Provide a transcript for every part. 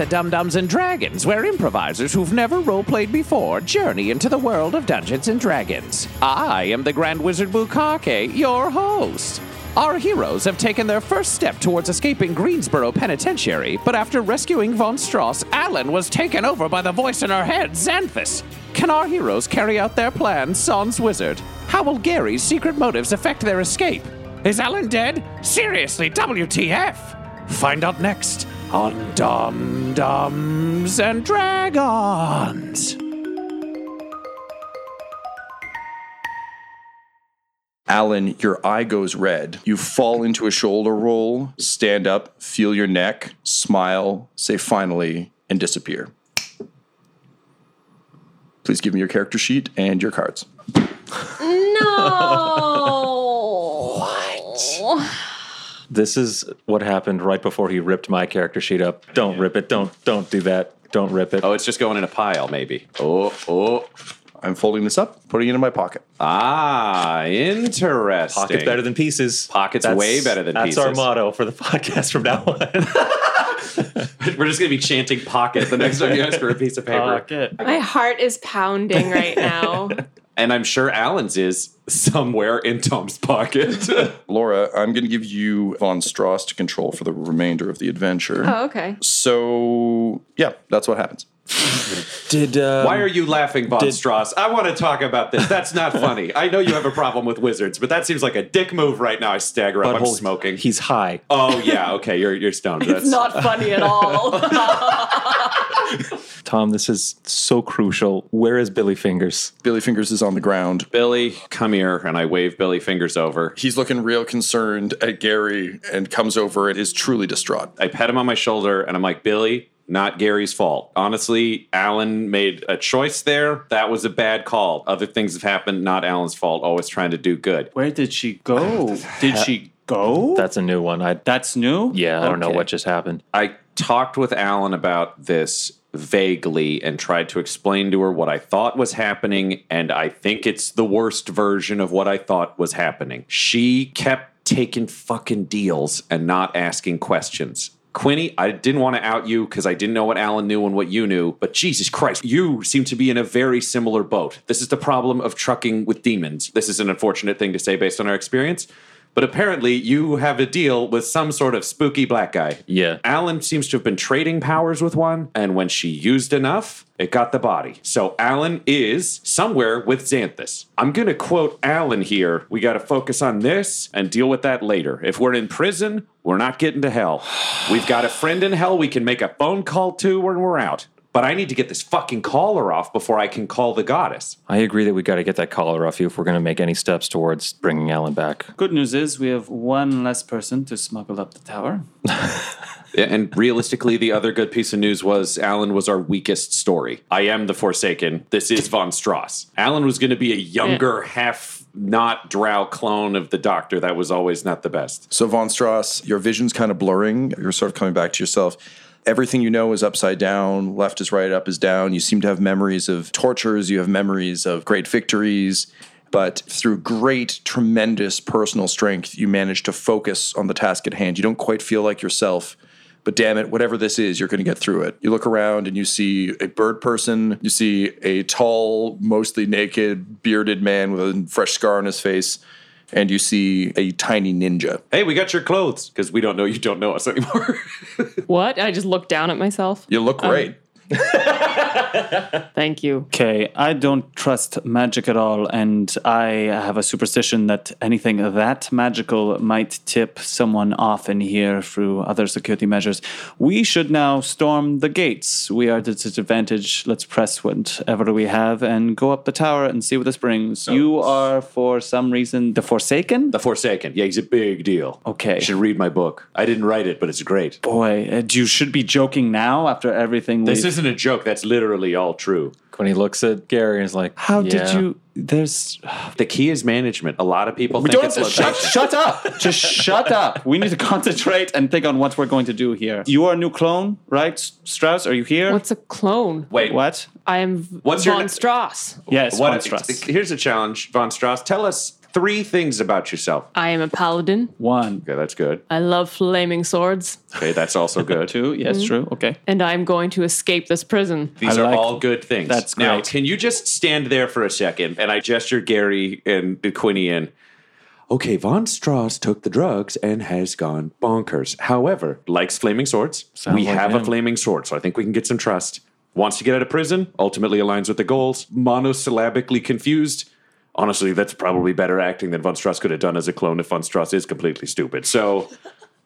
To Dumb Dumbs and Dragons, where improvisers who've never roleplayed before journey into the world of Dungeons and Dragons. I am the Grand Wizard Bukake, your host. Our heroes have taken their first step towards escaping Greensboro Penitentiary, but after rescuing Von Strauss, Alan was taken over by the voice in her head, Xanthus. Can our heroes carry out their plan, Sans Wizard? How will Gary's secret motives affect their escape? Is Alan dead? Seriously, WTF? Find out next on Dumb Dumbs and Dragons. Alan, your eye goes red. You fall into a shoulder roll, stand up, feel your neck, smile, say finally, and disappear. Please give me your character sheet and your cards. No. what? This is what happened right before he ripped my character sheet up. Don't rip it. Don't don't do that. Don't rip it. Oh, it's just going in a pile, maybe. Oh, oh. I'm folding this up, putting it in my pocket. Ah, interesting. Pockets better than pieces. Pockets way better than pieces. that's our motto for the podcast from now on. We're just going to be chanting pocket the next time you ask for a piece of paper. Pocket. My heart is pounding right now. And I'm sure Alan's is somewhere in Tom's pocket. Laura, I'm going to give you Von Strauss to control for the remainder of the adventure. Oh, okay. So, yeah, that's what happens. Did uh, Why are you laughing, Von Did- Strauss? I want to talk about this. That's not funny. I know you have a problem with wizards, but that seems like a dick move right now. I stagger up. I'm butthole- smoking. He's high. oh, yeah. Okay. You're, you're stoned. It's not funny at all. Tom, this is so crucial. Where is Billy Fingers? Billy Fingers is on the ground. Billy, come here. And I wave Billy fingers over. He's looking real concerned at Gary and comes over and is truly distraught. I pet him on my shoulder and I'm like, Billy, not Gary's fault. Honestly, Alan made a choice there. That was a bad call. Other things have happened, not Alan's fault. Always trying to do good. Where did she go? Did she go? That's a new one. I That's new? yeah, I don't know Okay. what just happened. I talked with Alan about this vaguely and tried to explain to her what I thought was happening, and I think it's the worst version of what I thought was happening. She kept taking fucking deals and not asking questions. Quinny, I didn't want to out you because I didn't know what Alan knew and what you knew, but Jesus Christ, you seem to be in a very similar boat. This is the problem of trucking with demons. This is an unfortunate thing to say based on our experience, But apparently, you have a deal with some sort of spooky black guy. Yeah. Alan seems to have been trading powers with one, and when she used enough, it got the body. So Alan is somewhere with Xanthus. I'm going to quote Alan here. We got to focus on this and deal with that later. If we're in prison, we're not getting to hell. We've got a friend in hell we can make a phone call to when we're out. But I need to get this fucking collar off before I can call the goddess. I agree that we got to get that collar off you if we're going to make any steps towards bringing Alan back. Good news is we have one less person to smuggle up the tower. And realistically, the other good piece of news was Alan was our weakest story. I am the Forsaken. This is Von Strauss. Alan was going to be a younger, half not drow clone of the Doctor. That was always not the best. So, Von Strauss, your vision's kind of blurring. You're sort of coming back to yourself. Everything you know is upside down, left is right, up is down. You seem to have memories of tortures, you have memories of great victories. But through great, tremendous personal strength, you manage to focus on the task at hand. You don't quite feel like yourself. But damn it, whatever this is, you're going to get through it. You look around and you see a bird person. You see a tall, mostly naked, bearded man with a fresh scar on his face. And you see a tiny ninja. Hey, we got your clothes because we don't know you don't know us anymore. What? I just looked down at myself. You look oh. great. Thank you. Okay, I don't trust magic at all, and I have a superstition that anything that magical might tip someone off in here through other security measures. We should now storm the gates. We are at a disadvantage. Let's press whatever we have and go up the tower and see what this brings. You are, for some reason, the Forsaken? the Forsaken. Yeah, he's a big deal. Okay. You should read my book. I didn't write it, but it's great. Boy, uh, you should be joking now after everything This we've- isn't a joke. That's literally all true. When he looks at Gary and is like, How did you. There's. The key is management. A lot of people We think don't it's have to shut, shut up. Just shut up. We need to concentrate and think on what we're going to do here. You are a new clone, right? Strauss, are you here? What's a clone? Wait, what? I am What's Von your- Strauss. Yes, What- von Strauss. Here's a challenge, Von Strauss. Tell us three things about yourself. I am a paladin. One, Okay, that's good. I love flaming swords. Okay, that's also good. two. Yes, mm. true. Okay. And I'm going to escape this prison. These I are like- all good things. That's great. Now, can you just stand there for a second? And I gesture Gary and Quinny in. Okay, Von Strauss took the drugs and has gone bonkers. However, likes flaming swords. we like have a flaming sword, so I think we can get some trust. Wants to get out of prison, ultimately aligns with the goals. Monosyllabically confused. Honestly, that's probably better acting than Von Strauss could have done as a clone if Von Strauss is completely stupid. So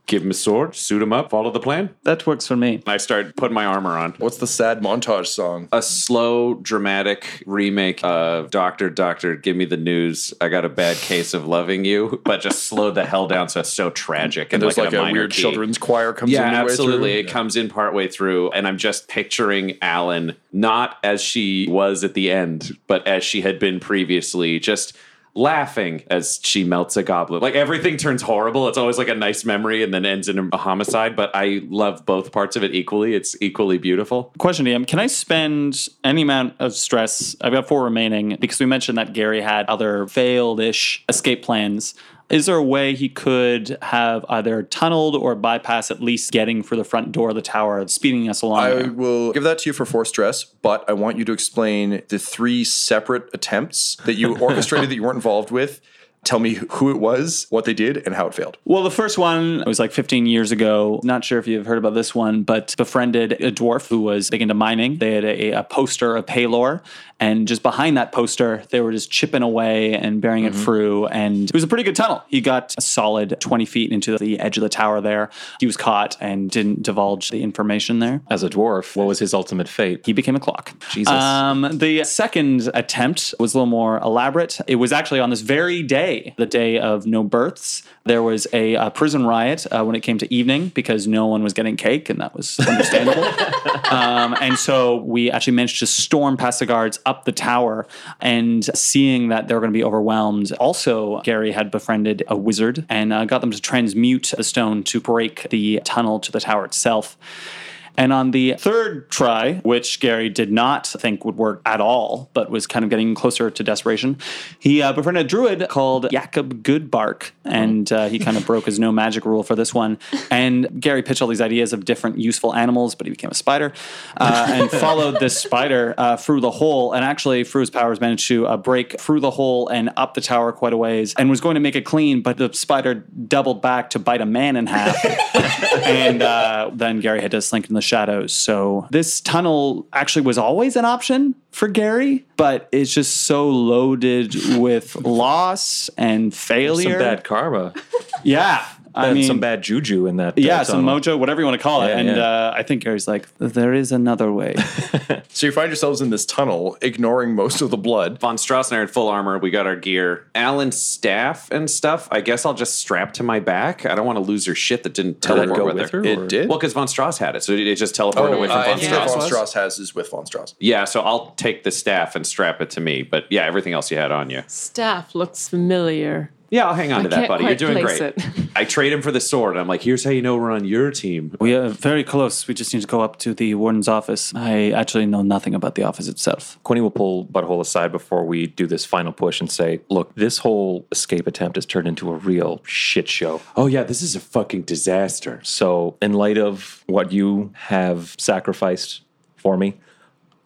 give him a sword, suit him up, follow the plan. That works for me. I start putting my armor on. What's the sad montage song? a slow, dramatic remake of Doctor, Doctor, Give Me the News. I got a bad case of loving you, but just slow the hell down so it's so tragic. And there's like, in a, minor weird key. children's choir comes in. Yeah, midway absolutely. through. It comes in partway through, and I'm just picturing Alan not as she was at the end, but as she had been previously, just laughing as she melts a goblet. Like everything turns horrible. It's always like a nice memory and then ends in a homicide, but I love both parts of it equally. It's equally beautiful. Question, DM. Can I spend any amount of stress? I've got four remaining because we mentioned that Gary had other failed ish escape plans. Is there a way he could have either tunneled or bypass at least getting for the front door of the tower, speeding us along? I there? will give that to you for four stress, but I want you to explain the three separate attempts that you orchestrated that you weren't involved with. Tell me who it was, what they did, and how it failed. Well, the first one was like 15 years ago. Not sure if you've heard about this one, but befriended a dwarf who was big into mining. They had a, a poster of Paylor, and just behind that poster, they were just chipping away and bearing it through. And it was a pretty good tunnel. He got a solid 20 feet into the edge of the tower there. He was caught and didn't divulge the information there. as a dwarf, what was his ultimate fate? He became a clock. Jesus. Um, the second attempt was a little more elaborate. It was actually on this very day, the day of no births. There was a, uh prison riot uh, when it came to evening because no one was getting cake, and that was understandable. um, and so we actually managed to storm past the guards up the tower, and seeing that they were going to be overwhelmed. Also, Gary had befriended a wizard and uh, got them to transmute the stone to break the tunnel to the tower itself. And on the third try, which Gary did not think would work at all, but was kind of getting closer to desperation, he uh, befriended a druid called Jakob Goodbark, and uh, he kind of broke his no magic rule for this one. And Gary pitched all these ideas of different useful animals, but he became a spider uh, and followed this spider uh, through the hole. And actually, through his powers, managed to uh, break through the hole and up the tower quite a ways, and was going to make it clean, but the spider doubled back to bite a man in half. and uh, then Gary had to slink in the shadows. So this tunnel actually was always an option for Gary, but it's just so loaded with loss and failure. Some bad karma. yeah. I mean, some bad juju in that. uh, yeah, some mojo, whatever you want to call it. Yeah, and yeah. Uh, I think Gary's like, there is another way. So you find yourselves in this tunnel, ignoring most of the blood. Von Strauss and I are in full armor. We got our gear. Alan's staff and stuff. I guess I'll just strap to my back. I don't want to lose her shit that didn't Did that teleport go with, with her. her? It or- did. Well, because Von Strauss had it, so it just teleported away from uh, Von anything that Strauss. Von was? Strauss has is with Von Strauss. Yeah, so I'll take the staff and strap it to me. But yeah, everything else you had on you. Staff looks familiar. Yeah, I'll hang on I to that, buddy. You're doing great. it. I trade him for the sword. I'm like, here's how you know we're on your team. we are very close. We just need to go up to the warden's office. I actually know nothing about the office itself. Quinny will pull Butthole aside before we do this final push and say, "Look, this whole escape attempt has turned into a real shit show. Oh yeah, this is a fucking disaster. So, in light of what you have sacrificed for me,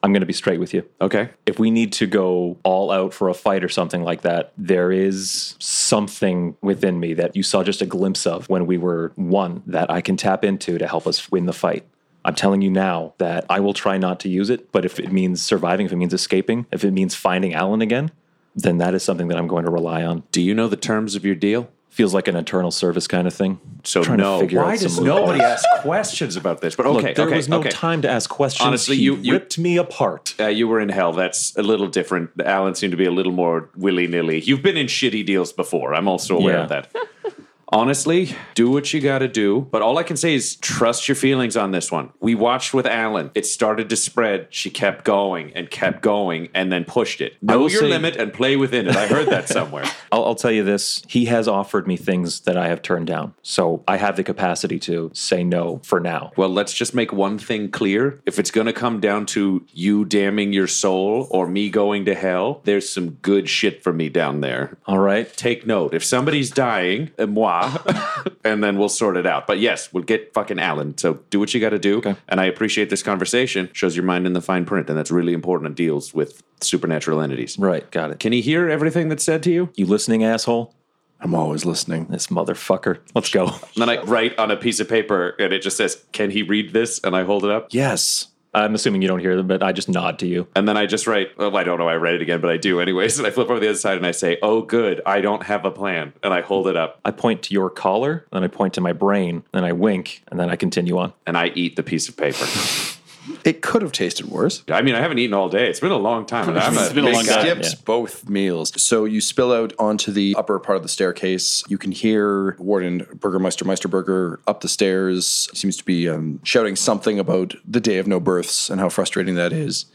I'm going to be straight with you. Okay. If we need to go all out for a fight or something like that, there is something within me that you saw just a glimpse of when we were one that I can tap into to help us win the fight. I'm telling you now that I will try not to use it, but if it means surviving, if it means escaping, if it means finding Alan again, then that is something that I'm going to rely on. Do you know the terms of your deal? Feels like an internal service kind of thing. So Trying to no. figure Why out does nobody ask questions about this? But okay, Look, there okay, was no okay. time to ask questions. Honestly, He you- you- ripped me apart. Uh, you were in hell. That's a little different. Alan seemed to be a little more willy nilly. You've been in shitty deals before. I'm also aware Yeah. of that. Honestly, do what you got to do. But all I can say is trust your feelings on this one. We watched with Alan. It started to spread. She kept going and kept going and then pushed it. Know your say- limit and play within it. I heard that somewhere. I'll, I'll tell you this: he has offered me things that I have turned down, so I have the capacity to say no for now. Well, let's just make one thing clear. If it's going to come down to you damning your soul or me going to hell, there's some good shit for me down there. All right, Take note. If somebody's dying, uh, moi, and then we'll sort it out. But yes, we'll get fucking Alan. So do what you got to do. And I appreciate this conversation. Shows your mind in the fine print, and that's really important in deals with supernatural entities. right, got it. Can he hear everything that's said to you? You listening, asshole? I'm always listening. This motherfucker. Let's go. And then I write on a piece of paper, and it just says, "Can he read this?" And I hold it up. Yes. I'm assuming you don't hear them, but I just nod to you. And then I just write, oh, I don't know, I read it again, but I do anyways. And I flip over the other side and I say, oh, good, I don't have a plan. And I hold it up I point to your collar, then I point to my brain, then I wink, and then I continue on. and I eat the piece of paper. It could have tasted worse. I mean, I haven't eaten all day. It's been a long time. And I'm It's a been a long guy. time. Skips yeah. both meals. So you spill out onto the upper part of the staircase. You can hear Warden Burgermeister Meisterburger up the stairs. He seems to be um, shouting something about the day of no births and how frustrating that is.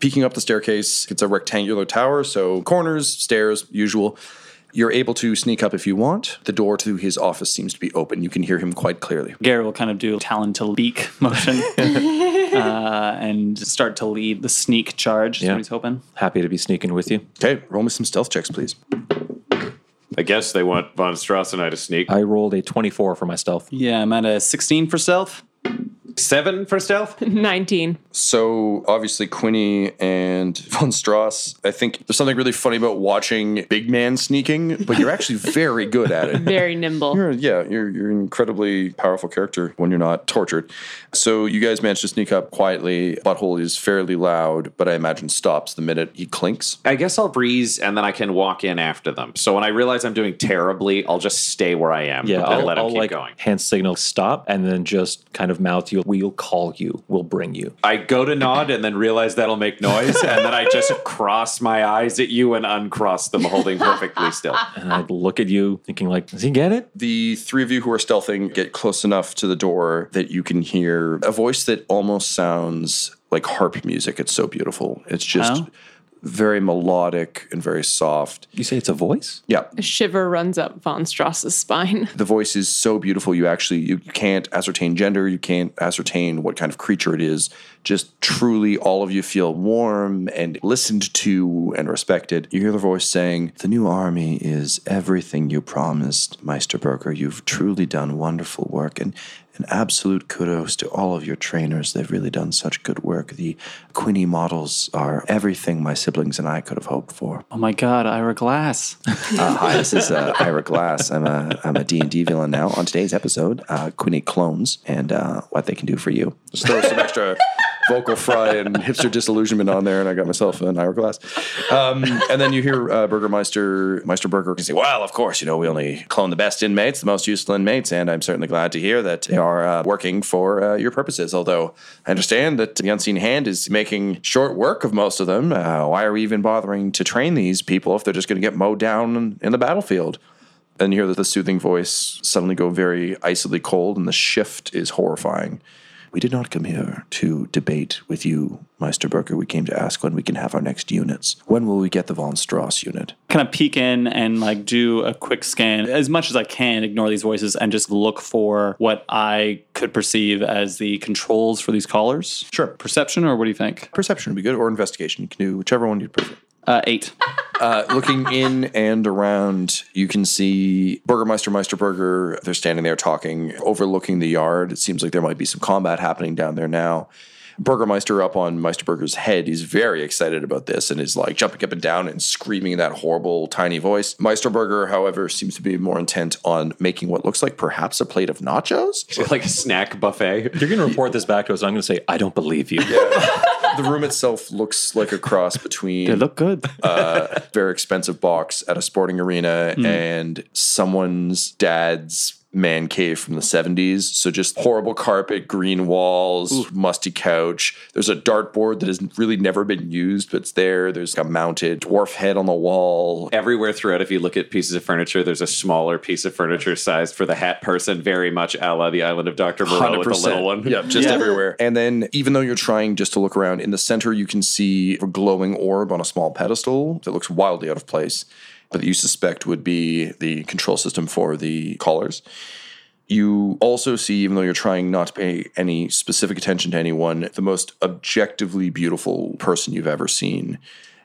Peeking up the staircase, it's a rectangular tower, so corners, stairs, usual. You're able to sneak up if you want. The door to his office seems to be open. You can hear him quite clearly. Gary will kind of do a talon to beak motion uh, and start to lead the sneak charge. Is Yeah. what he's hoping. Happy to be sneaking with you. Okay, roll me some stealth checks, please. I guess they want Von Strauss and I to sneak. I rolled a 24 for my stealth. Yeah, I'm at a 16 for stealth. Seven for stealth? 19. So obviously Quinny and Von Strauss. I think there's something really funny about watching big man sneaking, but you're actually very good at it. Very nimble. You're, yeah, you're you're an incredibly powerful character when you're not tortured. So you guys manage to sneak up quietly. Butthole is fairly loud, but I imagine stops the minute he clinks. I guess I'll breeze and then I can walk in after them. So when I realize I'm doing terribly, I'll just stay where I am Yeah, and I'll, let them I'll keep like going. hand signal stop and then just kind of mouth you. We'll call you. We'll bring you. I go to nod and then realize that'll make noise, and then I just cross my eyes at you and uncross them, holding perfectly still. And I look at you, thinking like, does he get it? The three of you who are stealthing get close enough to the door that you can hear a voice that almost sounds like harp music. It's so beautiful. It's just Oh. Very melodic and very soft. You say it's a voice? Yeah. A shiver runs up Von Strauss's spine. The voice is so beautiful. You actually you can't ascertain gender. You can't ascertain what kind of creature it is. Just truly, all of you feel warm and listened to and respected. You hear the voice saying, "The new army is everything you promised, Meister Meisterburger. You've truly done wonderful work, and an absolute kudos to all of your trainers. They've really done such good work. The Quinny models are everything my siblings and I could have hoped for." Oh my God, Ira Glass. Uh, hi, this is uh, Ira Glass. I'm a I'm a D and D villain now. On today's episode, uh, Quinny clones and uh, what they can do for you. Just throw some extra vocal fry and hipster disillusionment on there, and I got myself an Ira Glass. Um, and then you hear uh, Burgermeister Meister Burger can say, "Well, of course, you know we only clone the best inmates, the most useful inmates, and I'm certainly glad to hear that they are uh, working for uh, your purposes. Although I understand that the unseen hand is making short work of most of them. Uh, why are we even bothering to train these people if they're just going to get mowed down in the battlefield?" And you hear that the soothing voice suddenly go very icily cold, and the shift is horrifying. We did not come here to debate with you, Meisterburger. We came to ask when we can have our next units. When will we get the von Strauss unit? kind of peek in and like do a quick scan as much as I can, ignore these voices and just look for what I could perceive as the controls for these callers. Sure. Perception, or what do you think? Perception would be good, or investigation. You can do whichever one you'd prefer. Uh, eight. Uh, looking in and around, you can see Burgermeister Meisterburger. They're standing there talking, overlooking the yard. It seems like there might be some combat happening down there now. Burgermeister up on Meisterburger's head. He's very excited about this and is like jumping up and down and screaming in that horrible tiny voice. Meisterburger, however, seems to be more intent on making what looks like perhaps a plate of nachos. like a snack buffet. You're going to report this back to us. I'm going to say, I don't believe you. the room itself looks like a cross between They look good. a uh, very expensive box at a sporting arena hmm. and someone's dad's man cave from the 70s. So just horrible carpet, green walls, musty couch. There's a dartboard that has really never been used, but it's there. There's a mounted dwarf head on the wall. Everywhere throughout, if you look at pieces of furniture, there's a smaller piece of furniture sized for the hat person, very much a la the island of Dr. Moreau with the little one. Yeah, just everywhere. And then, even though you're trying just to look around, in the center, you can see a glowing orb on a small pedestal that looks wildly out of place, but that you suspect would be the control system for the callers. You also see, even though you're trying not to pay any specific attention to anyone, the most objectively beautiful person you've ever seen.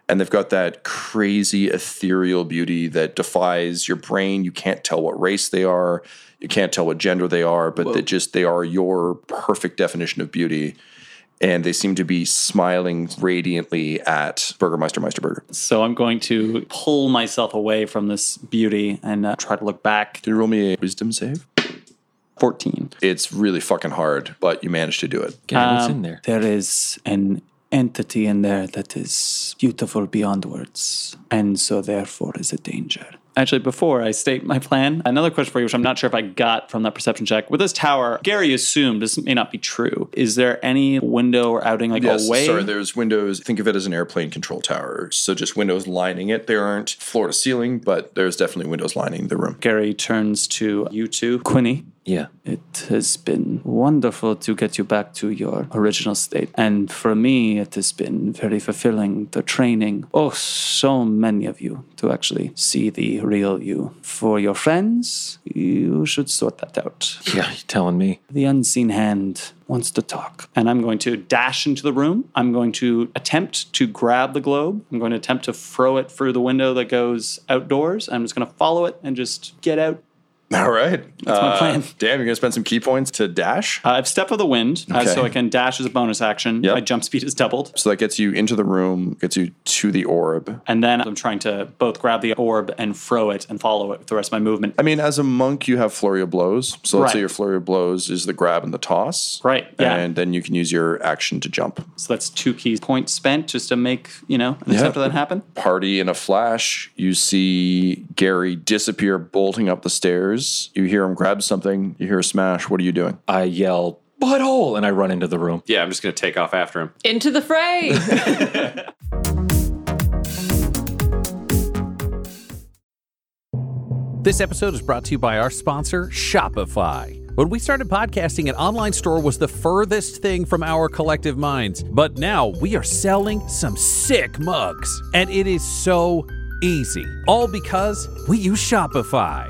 And they've got that crazy ethereal beauty that defies your brain. You can't tell what race they are, you can't tell what gender they are, but that just they are your perfect definition of beauty. And they seem to be smiling radiantly at Burgermeister Meisterburger. So I'm going to pull myself away from this beauty and uh, try to look back. Can you roll me a wisdom save? 14. It's really fucking hard, but you managed to do it. Yeah, what's Um, in there? There is an entity in there that is beautiful beyond words, and so therefore is a danger. Actually, before I state my plan, another question for you, which I'm not sure if I got from that perception check. With this tower, Gary assumed this may not be true. Is there any window or outing like Yes, away? sorry, there's windows. Think of it as an airplane control tower. So just windows lining it. There aren't floor to ceiling, but there's definitely windows lining the room. Gary turns to you two, Quinny. Yeah. It has been wonderful to get you back to your original state. And for me, it has been very fulfilling. The training, oh, so many of you to actually see the real you. For your friends, you should sort that out. Yeah, you're telling me? The unseen hand wants to talk. And I'm going to dash into the room. I'm going to attempt to grab the globe. I'm going to attempt to throw it through the window that goes outdoors. I'm just going to follow it and just get out All right. That's my plan. Damn, you're going to spend some ki points to dash? Uh, I've step of the wind, uh, Okay. so I can dash as a bonus action. Yep. My jump speed is doubled. So that gets you into the room, gets you to the orb. And then I'm trying to both grab the orb and throw it and follow it with the rest of my movement. I mean, as a monk, you have flurry of blows. So let's say Right. your flurry of blows is the grab and the toss. Right, yeah. And then you can use your action to jump. So that's two ki points spent just to make, you know, an attempt that happen. Party in a flash. You see Gary disappear, bolting up the stairs. You hear him grab something. You hear a smash. What are you doing? I yell, butthole, and I run into the room. Yeah, I'm just going to take off after him. Into the fray. This episode is brought to you by our sponsor, Shopify. When we started podcasting, an online store was the furthest thing from our collective minds. But now we are selling some sick mugs. And it is so easy. All because we use Shopify.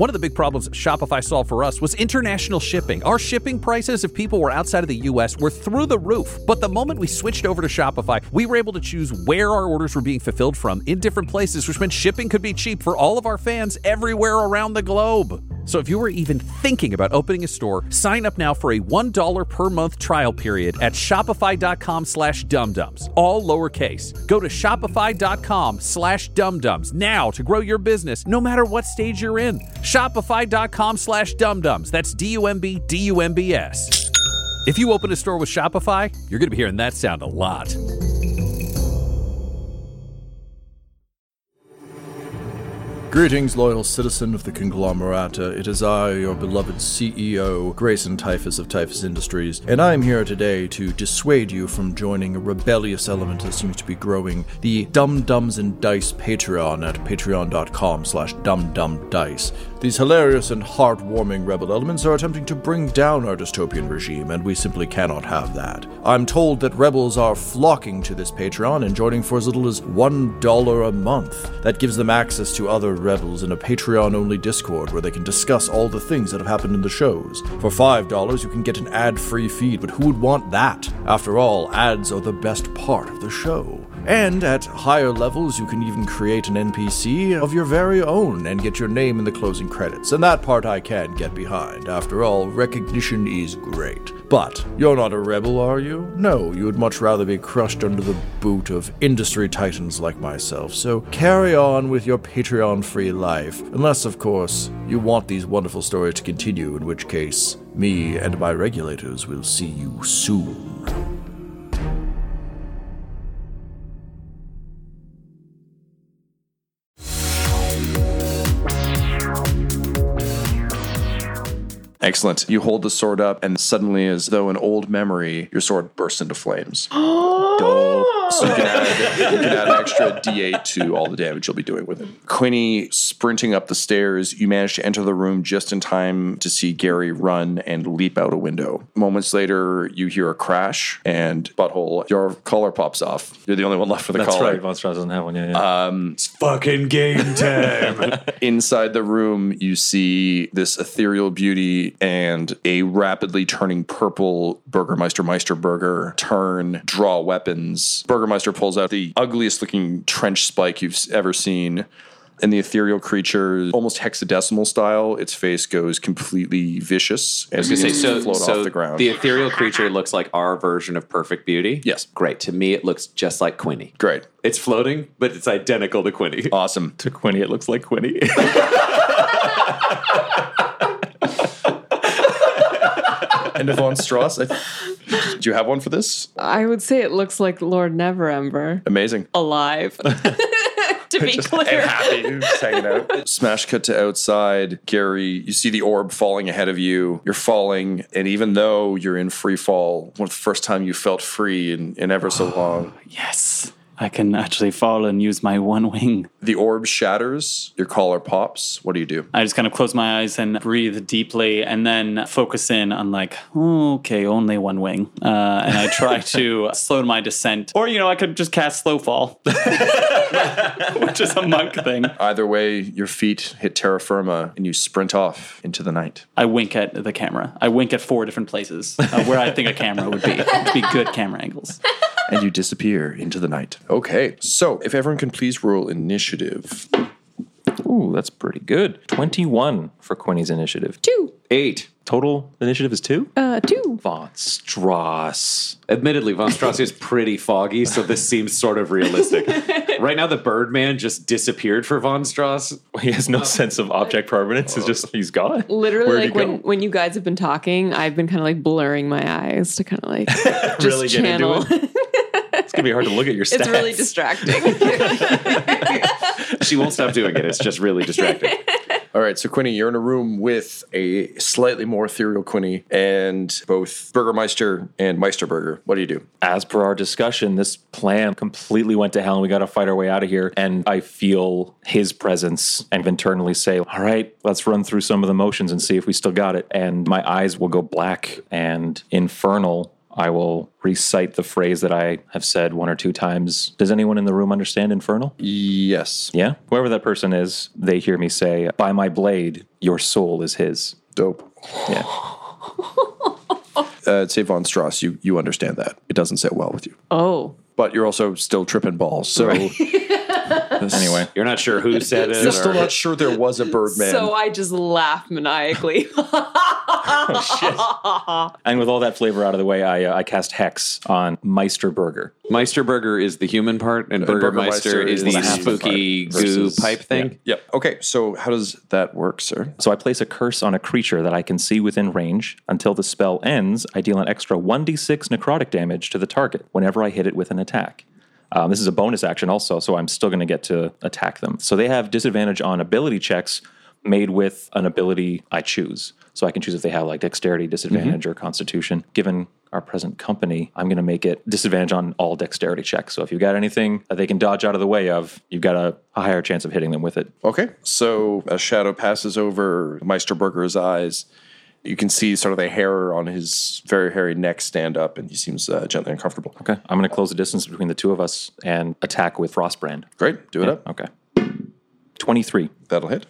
One of the big problems Shopify solved for us was international shipping. Our shipping prices, if people were outside of the US, were through the roof. But the moment we switched over to Shopify, we were able to choose where our orders were being fulfilled from in different places, which meant shipping could be cheap for all of our fans everywhere around the globe. So if you were even thinking about opening a store, sign up now for a $1 per month trial period at shopify.com slash dumbdumbs, all lowercase. Go to shopify.com slash dumbdumbs now to grow your business no matter what stage you're in. Shopify.com slash dumbdumbs. That's D-U-M-B, D-U-M-B-S. If you open a store with Shopify, you're going to be hearing that sound a lot. Greetings, loyal citizen of the conglomerata. It is I, your beloved CEO, Grayson Typhus of Typhus Industries, and I am here today to dissuade you from joining a rebellious element that seems to be growing, the Dumb Dumbs and Dice Patreon at patreon.com slash dumdumdice. These hilarious and heartwarming rebel elements are attempting to bring down our dystopian regime, and we simply cannot have that. I'm told that rebels are flocking to this Patreon and joining for as little as $1 a month. That gives them access to other rebels in a Patreon only Discord where they can discuss all the things that have happened in the shows. For $5, you can get an ad free feed, but who would want that? After all, ads are the best part of the show. And at higher levels, you can even create an NPC of your very own and get your name in the closing credits. And that part I can get behind. After all, recognition is great. But you're not a rebel, are you? No, you would much rather be crushed under the boot of industry titans like myself. So carry on with your Patreon free life. Unless, of course, you want these wonderful stories to continue, in which case, me and my regulators will see you soon. Excellent. You hold the sword up, and suddenly, as though an old memory, your sword bursts into flames. Dope. So you can, add, you can add an extra d8 to all the damage you'll be doing with it. Quinny sprinting up the stairs, you manage to enter the room just in time to see Gary run and leap out a window. Moments later, you hear a crash, and butthole, your collar pops off. You're the only one left for the That's collar. right. Von Strauss doesn't have one. Yeah, yeah. Um, fucking game time. Inside the room, you see this ethereal beauty and a rapidly turning purple Burgermeister Meister burger turn, draw weapons. Burgermeister pulls out the ugliest looking trench spike you've ever seen. And the ethereal creature, almost hexadecimal style, its face goes completely vicious as I was it gonna say, so, float so off the ground. ethereal creature looks like our version of Perfect Beauty. Yes. Great. To me, it looks just like Quinny. Great. It's floating, but it's identical to Quinny. Awesome. to Quinny, it looks like Quinny. And Von Strauss, I, do you have one for this? I would say it looks like Lord Neverember Amazing. alive. to be and clear. happy, just hanging out. Smash cut to outside. Gary, you see the orb falling ahead of you. You're falling, and even though you're in free fall, one of the first time you felt free in, in ever so oh, long, Yes. I can actually fall and use my one wing. the orb shatters. Your collar pops. What do you do? I just kind of close my eyes and breathe deeply and then focus in on, like, oh, okay, only one wing. Uh, and I try to slow my descent. Or, you know, I could just cast slow fall, which is a monk thing. Either way, your feet hit terra firma, and you sprint off into the night. I wink at the camera. I wink at four different places uh, where I think a camera would be. Would be good camera angles. And you disappear into the night. Okay, so if everyone can please roll initiative. Ooh, that's pretty good. 21 for Quinny's initiative. Two. Eight. Total initiative is two? Uh, two. Von Strauss. Admittedly, Von Strauss is pretty foggy, so this seems sort of realistic. right now, the Birdman just disappeared for Von Strauss. He has no sense of object permanence. It's just, he's gone. Literally, Where'd like he go? when, when you guys have been talking, I've been kind of like blurring my eyes to kind of like just Really get into channel. It's gonna be hard to look at your stats. It's really distracting. She won't stop doing it. It's just really distracting. All right, so Quinny, you're in a room with a slightly more ethereal Quinny and both Burgermeister and Meisterburger. What do you do? As per our discussion, this plan completely went to hell and we got to fight our way out of here. And I feel his presence and internally say, All right, let's run through some of the motions and see if we still got it. And my eyes will go black and infernal. I will recite the phrase that I have said one or two times. Does anyone in the room understand infernal? Yes. Yeah? Whoever that person is, they hear me say, By my blade, your soul is his. Dope. Yeah. Uh, say Von Strauss, you, you understand that. It doesn't sit well with you. oh. But you're also still tripping balls. So Anyway. You're not sure who said it. you're still not sure there was a Birdman. So I just laugh maniacally. And with all that flavor out of the way, I, uh, I cast Hex on Meisterburger. Meisterburger is the human part, and Burgermeister Burgermeister is is the the spooky goo versus- pipe thing. Yep. Okay, so how does that work, sir? So I place a curse on a creature that I can see within range. Until the spell ends, I deal an extra 1d6 necrotic damage to the target whenever I hit it with an attack. Um, this is a bonus action also, so I'm still going to get to attack them. So they have disadvantage on ability checks made with an ability I choose. So I can choose if they have like dexterity disadvantage or constitution. Given our present company, I'm going to make it disadvantage on all dexterity checks. So if you've got anything that they can dodge out of the way of, you've got a, a higher chance of hitting them with it. Okay, so a shadow passes over Meisterburger's eyes. You can see sort of the hair on his very hairy neck stand up, and he seems uh, gently uncomfortable. Okay. I'm going to close the distance between the two of us and attack with Frostbrand. Great, do it up. Okay. 23. That'll hit.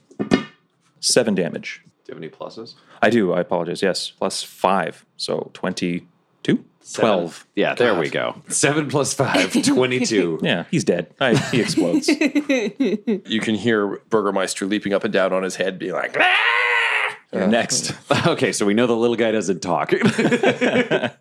Seven damage. Do you have any pluses? I do. I apologize. Yes. Plus five. So 22? 12. Yeah, there we go. Seven plus five, 22. Yeah, he's dead. I, he explodes. You can hear Burgermeister leaping up and down on his head, being like, "Ah!" Next. okay, so we know the little guy doesn't talk.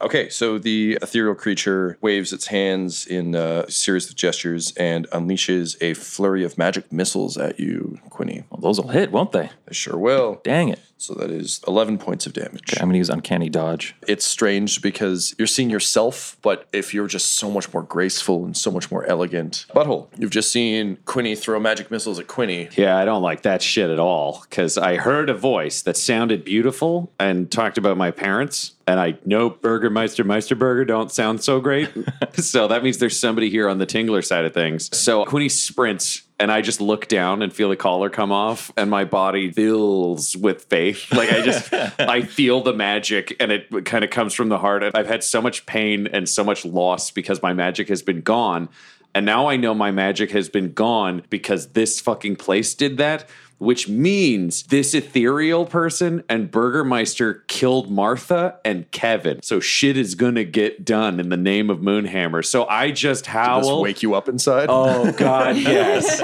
Okay, so the ethereal creature waves its hands in uh, a series of gestures and unleashes a flurry of magic missiles at you, Quinny. Well, those will hit, won't they? They sure will. Dang it. So that is 11 points of damage. I'm going to use Uncanny Dodge. It's strange because you're seeing yourself, but if you're just so much more graceful and so much more elegant. Butthole, you've just seen Quinny throw magic missiles at Quinny. yeah, I don't like that shit at all because I heard a voice that sounded beautiful and talked about my parents. And I know Burgermeister Meisterburger don't sound so great. so that means there's somebody here on the Tingler side of things. So Quinny sprints and I just look down and feel the collar come off and my body fills with faith. Like I just I feel the magic and it kind of comes from the heart. I've had so much pain and so much loss because my magic has been gone. And now I know my magic has been gone because this fucking place did that, which means this ethereal person and Burgermeister killed Martha and Kevin. So shit is gonna get done in the name of Moonhammer. So I just howl. Does wake you up inside? Oh God, yes.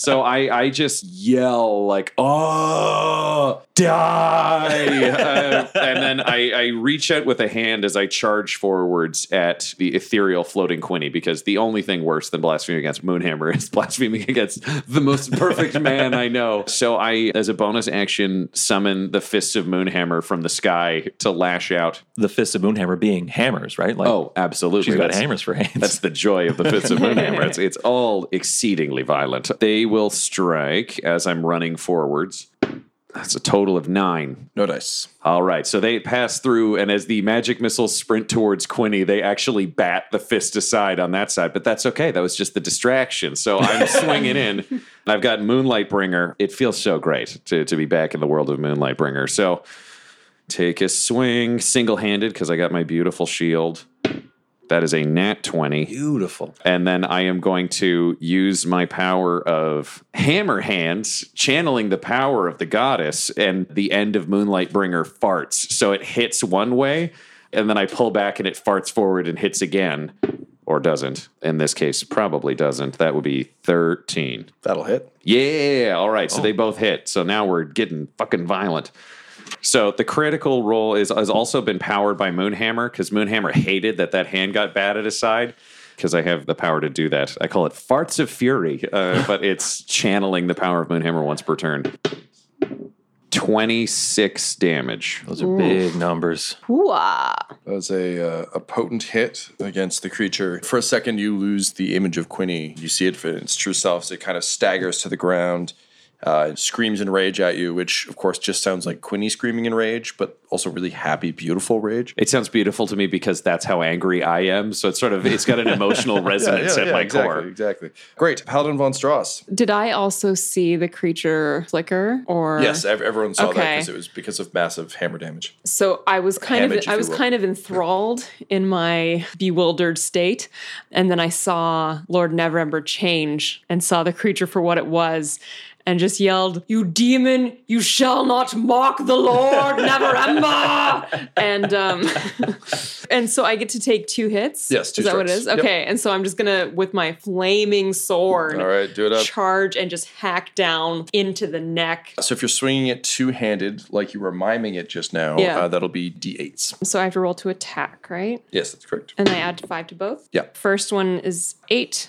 so I I just yell like, "Oh, die!" Uh, and then I I reach out with a hand as I charge forwards at the ethereal floating Quinny because the only thing worse than blaspheming against Moonhammer is blaspheming against the most perfect man I know. So I, as a bonus action, summon the fists of Moonhammer from the sky to lash out. The Fists of Moonhammer being hammers, right? Like, Oh, absolutely. she's got That's- hammers for hands. that's the joy of the fists of Moonhammer. It's, it's all exceedingly violent. They will strike as I'm running forwards. That's a total of nine. No dice. All right, so they pass through, and as the magic missiles sprint towards Quinny, they actually bat the fist aside on that side. But that's okay. That was just the distraction. So I'm swinging in, and I've got Moonlight Bringer. It feels so great to, to be back in the world of Moonlight Bringer. So take a swing single handed because I got my beautiful shield. That is a nat 20. beautiful. And then I am going to use my power of hammer hands, channeling the power of the goddess, and the end of Moonlight Bringer farts. So it hits one way, and then I pull back and it farts forward and hits again. Or doesn't. In this case, probably doesn't. That would be 13. That'll hit. Yeah. All right. So oh. they both hit. So now we're getting fucking violent. So the critical roll is has also been powered by Moonhammer because Moonhammer hated that that hand got batted aside because I have the power to do that. I call it farts of fury, uh, but it's channeling the power of Moonhammer once per turn. 26 damage. Those are big numbers. Hooah. That was a, uh, a potent hit against the creature. For a second, you lose the image of Quinny. You see it for its true self as it kind of staggers to the ground, uh, screams in rage at you, which, of course, just sounds like Quinny screaming in rage, but also really happy, beautiful rage. It sounds beautiful to me because that's how angry I am. So it's sort of it's got an emotional resonance at my exactly, core. Exactly. Great. Paladin von Strauss. Did I also see the creature flicker or Yes, everyone saw that because it was because of massive hammer damage. So I was kind Damage, of I was kind of enthralled in my bewildered state, and then I saw Lord Neverember change and saw the creature for what it was, and just yelled, "You demon! You shall not mock the Lord Neverember!" and um, and so I get to take two hits. Yes, two is that what it is? is? Yep. Okay, and so I'm just gonna with my flaming sword. All right, do it up. Charge and just hack down into the neck. So if you're swinging it two handed, like you were miming it just now, Yeah. uh, that'll be d8s. So I have to roll to attack, right? Yes, that's correct. And I add five to both? Yeah. First one is eight.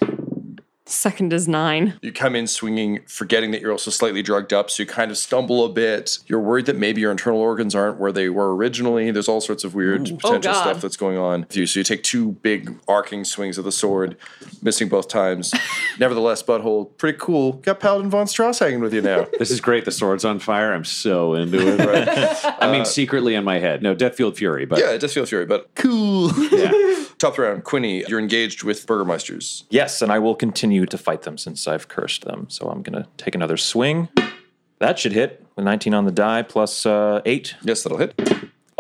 Second is nine. You come in swinging, forgetting that you're also slightly drugged up, so you kind of stumble a bit. You're worried that maybe your internal organs aren't where they were originally. There's all sorts of weird oh, potential Oh, stuff that's going on with you. So you take two big arcing swings of the sword, missing both times. Nevertheless, butthole, pretty cool. Got Paladin von Strauss hanging with you now. This is great. The sword's on fire. I'm so into it. I mean, uh, secretly in my head. No, Deathfield Fury, but yeah, it does feel fury, but cool. yeah. Top round, Quinny, you're engaged with Burgermeisters. Yes, and I will continue to fight them since I've cursed them. So I'm going to take another swing. That should hit. with 19 on the die plus uh, 8. Yes, that'll hit.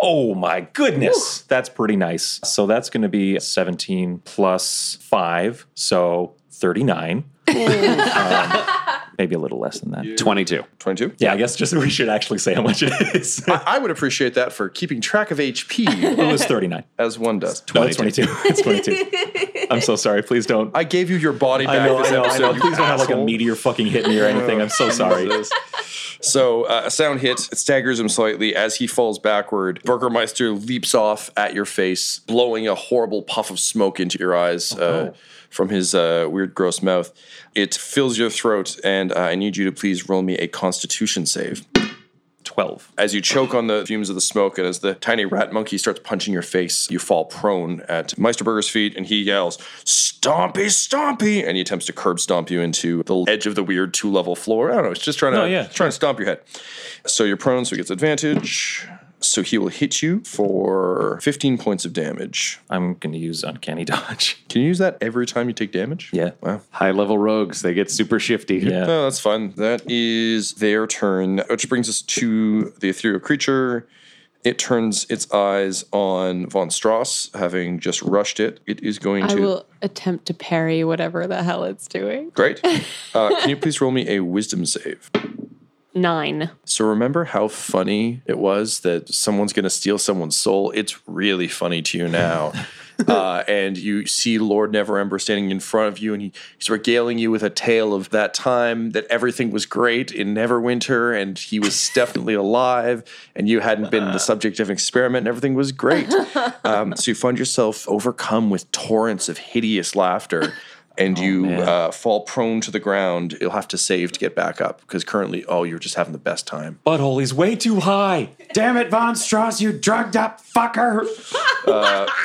Oh my goodness. That's pretty nice. So that's going to be 17 plus 5. So 39. Um, maybe a little less than that. 22. 22. Yeah, I guess just we should actually say how much it is. I, I would appreciate that for keeping track of HP it was 39. as one does. No, it's 22. It's 22. I'm so sorry. Please don't. I gave you your body back I know, this I know, I know. Please don't have like a meteor fucking hit me or anything. I'm so sorry. So uh, a sound hits, it staggers him slightly as he falls backward. Burgermeister leaps off at your face, blowing a horrible puff of smoke into your eyes uh, from his uh, weird, gross mouth. It fills your throat, and uh, I need you to please roll me a Constitution save. 12. As you choke on the fumes of the smoke, and as the tiny rat monkey starts punching your face, you fall prone at Meisterburger's feet, and he yells, "Stompy, stompy!" And he attempts to curb stomp you into the edge of the weird two-level floor. I don't know. It's just trying to Oh, yeah, trying to stomp your head. So you're prone, so he gets advantage. So he will hit you for 15 points of damage. I'm going to use Uncanny Dodge. Can you use that every time you take damage? Yeah. Wow. High level rogues, they get super shifty. Yeah. Oh, that's fun. That is their turn, which brings us to the ethereal creature. It turns its eyes on Von Strauss, having just rushed it. It is going I to. will attempt to parry whatever the hell it's doing. Great. Uh, can you please roll me a wisdom save? Nine. So remember how funny it was that someone's going to steal someone's soul? It's really funny to you now. uh, and you see Lord Neverember standing in front of you, and he, he's regaling you with a tale of that time that everything was great in Neverwinter, and he was definitely alive, and you hadn't been the subject of an experiment, and everything was great. Um, so you find yourself overcome with torrents of hideous laughter. And you uh, fall prone to the ground. You'll have to save to get back up because currently, oh, you're just having the best time. Butthole is way too high. Damn it, Von Strauss, you drugged up fucker.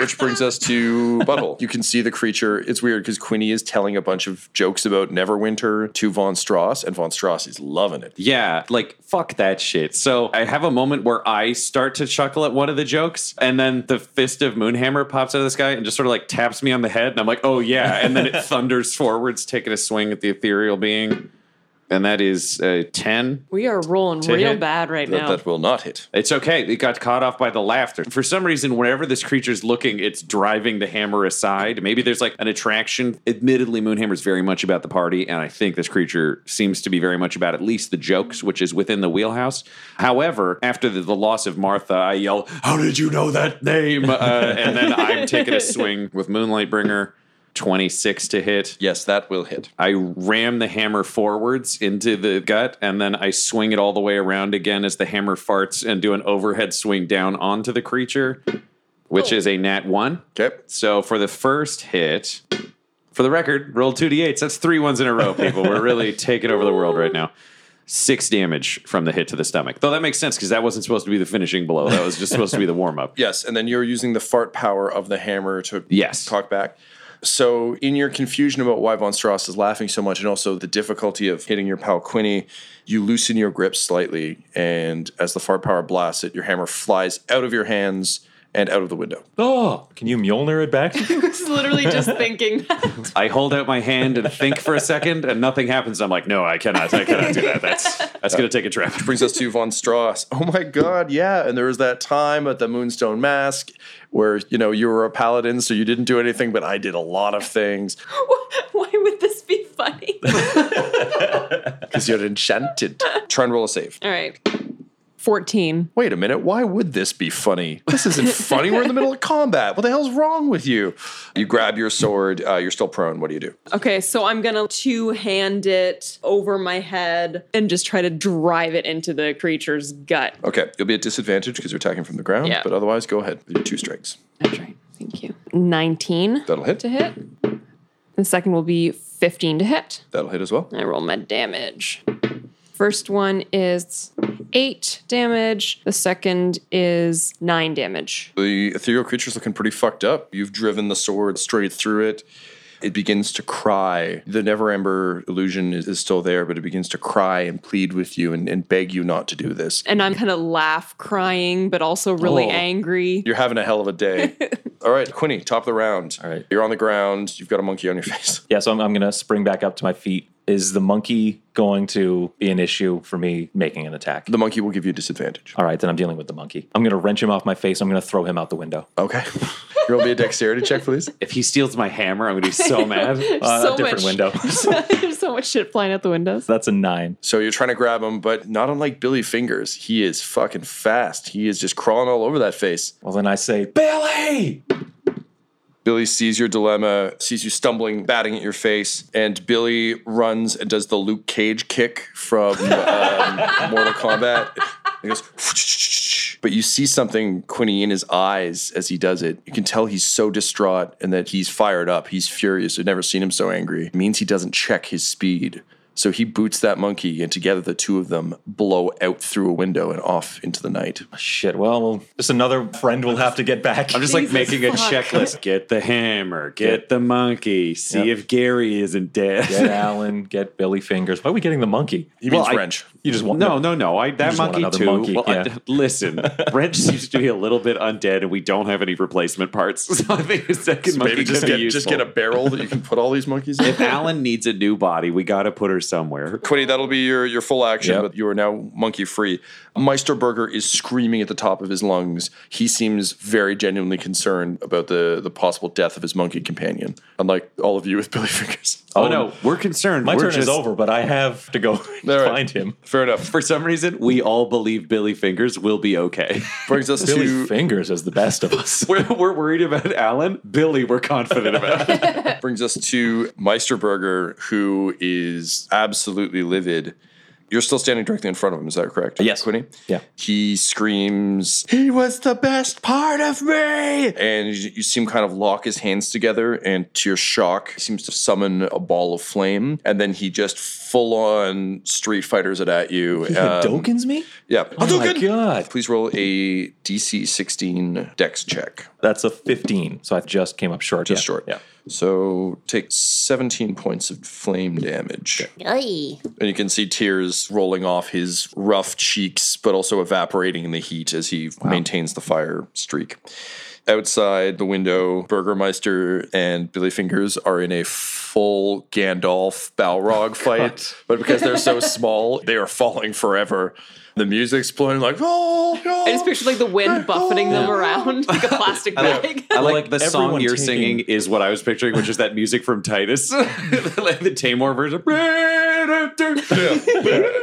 which brings us to Butthole. You can see the creature. It's weird because Quinny is telling a bunch of jokes about Neverwinter to Von Strauss, and Von Strauss is loving it. Yeah, like fuck that shit. So I have a moment where I start to chuckle at one of the jokes, and then the fist of Moonhammer pops out of the sky and just sort of like taps me on the head, and I'm like, oh yeah, and then it thunders forwards, taking a swing at the ethereal being, and that is a ten. We are rolling real hit? bad right That, now. that will not hit. It's okay. It got caught off by the laughter. For some reason, whenever this creature's looking, it's driving the hammer aside. Maybe there's like an attraction. Admittedly, Moonhammer's very much about the party, and I think this creature seems to be very much about at least the jokes, which is within the wheelhouse. However, after the, the loss of Martha, I yell, How did you know that name? Uh, and then I'm taking a swing with Moonlight Bringer. 26 to hit. Yes, that will hit. I ram the hammer forwards into the gut, and then I swing it all the way around again as the hammer farts and do an overhead swing down onto the creature, which oh. is a nat one. Okay. So for the first hit, for the record, roll two d8s. That's three ones in a row, people. We're really taking over the world right now. six damage from the hit to the stomach. Though that makes sense because that wasn't supposed to be the finishing blow. That was just supposed to be the warm up. Yes, and then you're using the fart power of the hammer to Yes. talk back. So, in your confusion about why Von Strauss is laughing so much, and also the difficulty of hitting your pal Quinny, you loosen your grip slightly, and as the fart power blasts it, your hammer flies out of your hands and out of the window. Oh, can you Mjolnir it back? I was literally just thinking that. I hold out my hand and think for a second, and nothing happens. I'm like, no, I cannot. I cannot do that. That's that's going to take a trip. Which Brings us to Von Strauss. Oh my God, yeah. And there was that time at the Moonstone Mask where, you know, you were a paladin, so you didn't do anything, but I did a lot of things Why would this be funny? because you're enchanted. Try and roll a save. All right. 14. Wait a minute, why would this be funny? This isn't funny. We're in the middle of combat. What the hell's wrong with you? You grab your sword. Uh, you're still prone. What do you do? Okay, so I'm gonna two hand it over my head and just try to drive it into the creature's gut. Okay, you'll be at disadvantage because you're attacking from the ground, Yeah. but otherwise, go ahead with your two strikes. That's right. Thank you. 19 That'll hit. to hit. The second will be 15 to hit. That'll hit as well. I roll my damage. First one is 8 damage. The second is 9 damage. The ethereal creature's looking pretty fucked up. You've driven the sword straight through it. It begins to cry. The Neverember illusion is, is still there, but it begins to cry and plead with you and, and beg you not to do this. And I'm kind of laugh crying, but also really Oh. angry. You're having a hell of a day. All right, Quinny, top of the round. All right. You're on the ground. You've got a monkey on your face. yeah, so I'm, I'm going to spring back up to my feet. Is the monkey going to be an issue for me making an attack? The monkey will give you a disadvantage. All right, then I'm dealing with the monkey. I'm going to wrench him off my face. I'm going to throw him out the window. Okay. Roll me a dexterity check, please. If he steals my hammer, I'm going to be so mad. Uh, So a different much- window. There's so much shit flying out the windows. That's a nine. So you're trying to grab him, but not unlike Billy Fingers, he is fucking fast. He is just crawling all over that face. Well, then I say, Billy! Billy sees your dilemma, sees you stumbling, batting at your face, and Billy runs and does the Luke Cage kick from um, Mortal Kombat. He goes, but you see something, Quinny, in his eyes as he does it. You can tell he's so distraught and that he's fired up. He's furious. I've never seen him so angry. It means he doesn't check his speed. So he boots that monkey, and together the two of them blow out through a window and off into the night. Shit, well, well, just another friend we'll have to get back. I'm just like Jesus making a fuck. checklist. Get the hammer, get the monkey, see Yep. if Gary isn't dead. get Alan, get Billy Fingers. Why are we getting the monkey? He means I- wrench. You just want No, no, no. I that just want monkey another too. monkey, Well, I- yeah. listen, Wrench seems to be a little bit undead, and we don't have any replacement parts. So I think a second monkey Maybe just could get, be useful. just get a barrel that you can put all these monkeys in. if Alan needs a new body, we got to put her somewhere. Quinny, that'll be your, your full action, Yep. but you are now monkey free. Meisterburger is screaming at the top of his lungs. He seems very genuinely concerned about the, the possible death of his monkey companion, unlike all of you with Billy Fingers. Oh, no, we're concerned. My We're turn is over, but I have to go All right. find him. Fair enough. For some reason, we all believe Billy Fingers will be okay. Brings us Billy to Fingers as the best of us. we're, we're worried about Alan. Billy, we're confident about. brings us to Meisterburger, who is absolutely livid. You're still standing directly in front of him, is that correct? Yes. Quinny? Yeah. He screams, He was the best part of me! And you, you see him kind of lock his hands together, and to your shock, he seems to summon a ball of flame, and then he just full on Street Fighters it at you. He Um, Hadokens me? Yeah. Oh my god. Please roll a DC 16 dex check. That's a 15. So I just came up short. Just yeah. short. Yeah. So take 17 points of flame damage. And you can see tears rolling off his rough cheeks, but also evaporating in the heat as he maintains the fire streak. Outside the window, Burgermeister and Billy Fingers are in a full Gandalf Balrog fight, but because they're so small, they are falling forever. The music's playing like, oh, oh I just picture like the wind buffeting them around like a plastic bag. I like, like the song you're taking- singing is what I was picturing, which is that music from Titus, like the Taymor version.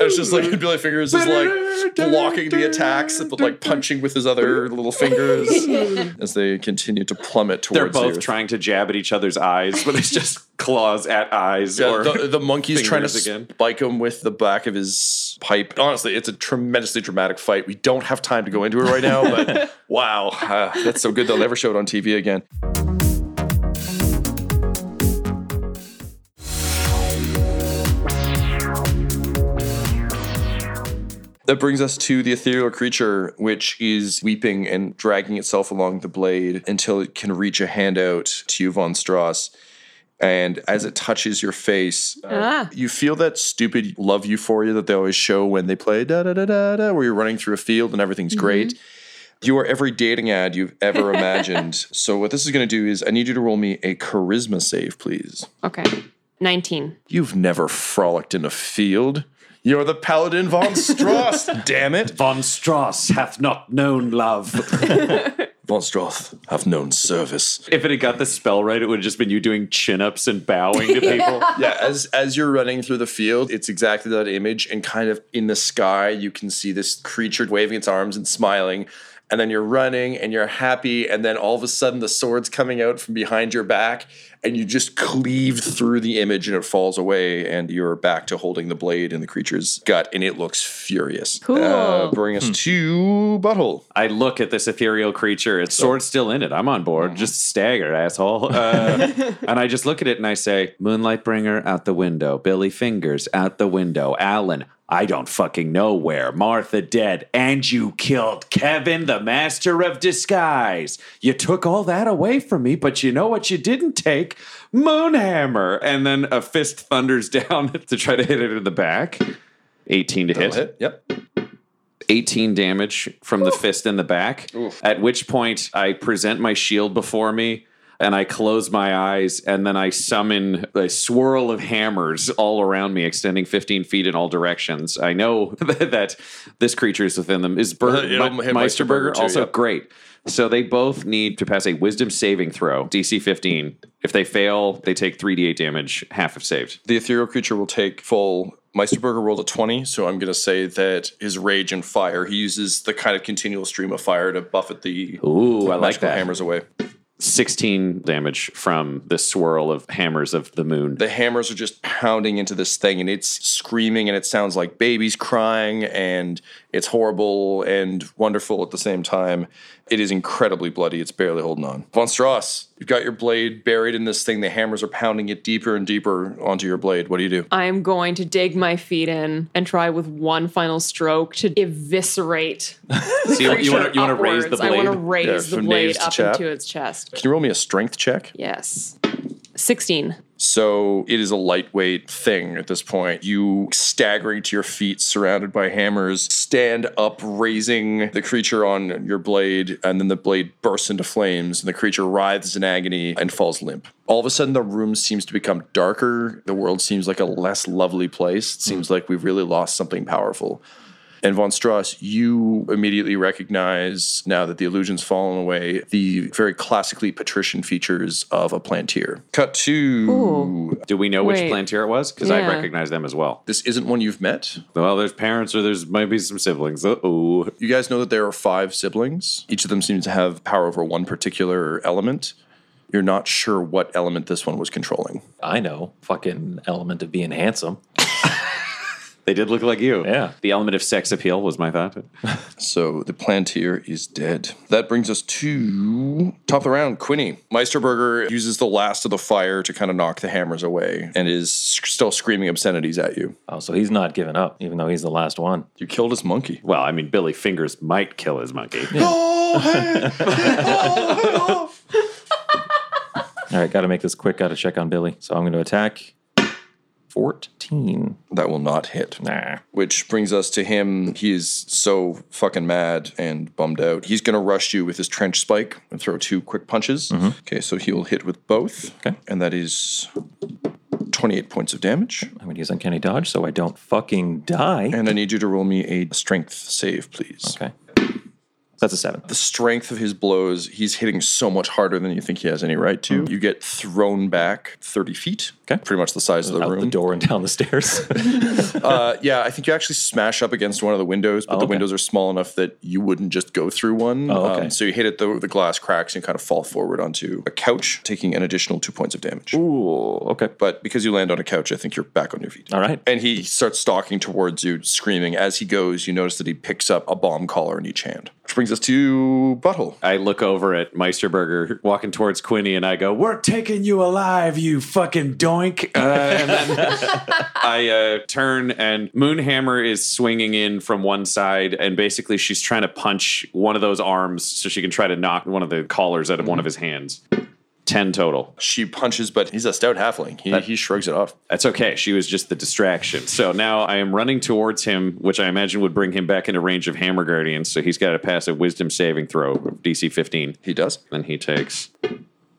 It's just like Billy Fingers is like blocking the attacks, but like punching with his other little fingers as they continue to plummet towards They're both you. trying to jab at each other's eyes, but it's just claws at eyes. Yeah, or the, the monkey's trying to again. spike him with the back of his pipe. Honestly, it's a tremendously dramatic fight. We don't have time to go into it right now, but wow, uh, that's so good they'll never show it on TV again. That brings us to the ethereal creature, which is weeping and dragging itself along the blade until it can reach a hand out to you, Von Strauss. And as it touches your face, uh, Ah. you feel that stupid love euphoria that they always show when they play da da da da da, where you're running through a field and everything's great. You are every dating ad you've ever imagined. so what this is going to do is I need you to roll me a charisma save, please. Okay. 19. You've never frolicked in a field. You're the paladin von Strauss, damn it. Von Strauss hath not known love. Von Strauss have known service. if it had got the spell right, it would have just been you doing chin ups and bowing to people. Yeah, as as you're running through the field, it's exactly that image, and kind of in the sky, you can see this creature waving its arms and smiling. And then you're running and you're happy, and then all of a sudden the sword's coming out from behind your back, and you just cleave through the image and it falls away, and you're back to holding the blade in the creature's gut, and it looks furious. Cool. Uh, bring us to Butthole. I look at this ethereal creature. Its sword's still in it. I'm on board. Just staggered, asshole. Uh, and I just look at it and I say, Moonlight Bringer out the window. Billy Fingers out the window. Alan, I don't fucking know where. Martha dead. And you killed Kevin, the master of disguise. You took all that away from me, but you know what you didn't take? Moonhammer. And then a fist thunders down to try to hit it in the back. 18 to hit. Hit. Yep. 18 damage from the fist in the back. At which point I present my shield before me and I close my eyes and then I summon a swirl of hammers all around me, extending 15 feet in all directions. I know that this creature is within them. Is It'll Me- Meisterburger too, also great? So they both need to pass a wisdom saving throw, DC 15. If they fail, they take 3d8 damage, half if saved. The ethereal creature will take full. Meisterburger rolled a 20, so I'm going to say that his rage and fire, he uses the kind of continual stream of fire to buffet the Ooh, I like that. hammers away. 16 damage from the swirl of hammers of the moon. The hammers are just pounding into this thing, and it's screaming, and it sounds like babies crying, and it's horrible and wonderful at the same time. It is incredibly bloody. It's barely holding on. Von Strauss, you've got your blade buried in this thing. The hammers are pounding it deeper and deeper onto your blade. What do you do? I'm going to dig my feet in and try with one final stroke to eviscerate. So you, you want to you raise the upwards. I want to blade? raise Yeah, the blade up chap. into its chest. Can you roll me a strength check? Yes. 16. So it is a lightweight thing at this point. You staggering to your feet, surrounded by hammers, stand up, raising the creature on your blade, and then the blade bursts into flames, and the creature writhes in agony and falls limp. All of a sudden, the room seems to become darker. The world seems like a less lovely place. It seems hmm. like we've really lost something powerful. And von Strauss, you immediately recognize now that the illusion's fallen away the very classically patrician features of a plantier. Cut to Do we know which Wait. plantier it was? Because I recognize them as well. this isn't one you've met. Well, there's parents or there's maybe some siblings. Uh oh. You guys know that there are five siblings. Each of them seems to have power over one particular element. You're not sure what element this one was controlling. I know. Fucking element of being handsome. They did look like you. Yeah. The element of sex appeal was my thought. So the plantier is dead. That brings us to top of the round, Quinny. Meisterburger uses the last of the fire to kind of knock the hammers away and is sc- still screaming obscenities at you. Oh, so he's not giving up, even though he's the last one. You killed his monkey. Well, I mean, Billy Fingers might kill his monkey. All right, got to make this quick. Got to check on Billy. So I'm going to attack. 14. That will not hit. Nah. Which brings us to him. He is so fucking mad and bummed out. He's going to rush you with his trench spike and throw two quick punches. Mm-hmm. Okay, so he will hit with both. Okay. And that is 28 points of damage. I'm going to use Uncanny Dodge so I don't fucking die. And I need you to roll me a strength save, please. Okay. That's a seven. The strength of his blows, he's hitting so much harder than you think he has any right to. Mm-hmm. You get thrown back 30 feet. Okay. Pretty much the size of the Out room. the door and down the stairs. Uh, yeah, I think you actually smash up against one of the windows, but the okay. windows are small enough that you wouldn't just go through one. Oh, okay. Um, so you hit it, the, the glass cracks and kind of fall forward onto a couch, taking an additional two points of damage. Ooh, okay. But because you land on a couch, I think you're back on your feet. All right. And he starts stalking towards you, screaming. As he goes, you notice that he picks up a bomb collar in each hand. Which brings us to Butthole. I look over at Meisterburger walking towards Quinny and I go, We're taking you alive, you fucking doink. Uh, and then I uh, turn and Moonhammer is swinging in from one side and basically she's trying to punch one of those arms so she can try to knock one of the collars out of one of his hands. 10 total. She punches, but he's a stout halfling. He, he shrugs it off. That's okay. She was just the distraction. So now I am running towards him, which I imagine would bring him back into range of Hammer Guardians. So he's got to pass a wisdom saving throw of DC 15. He does. Then he takes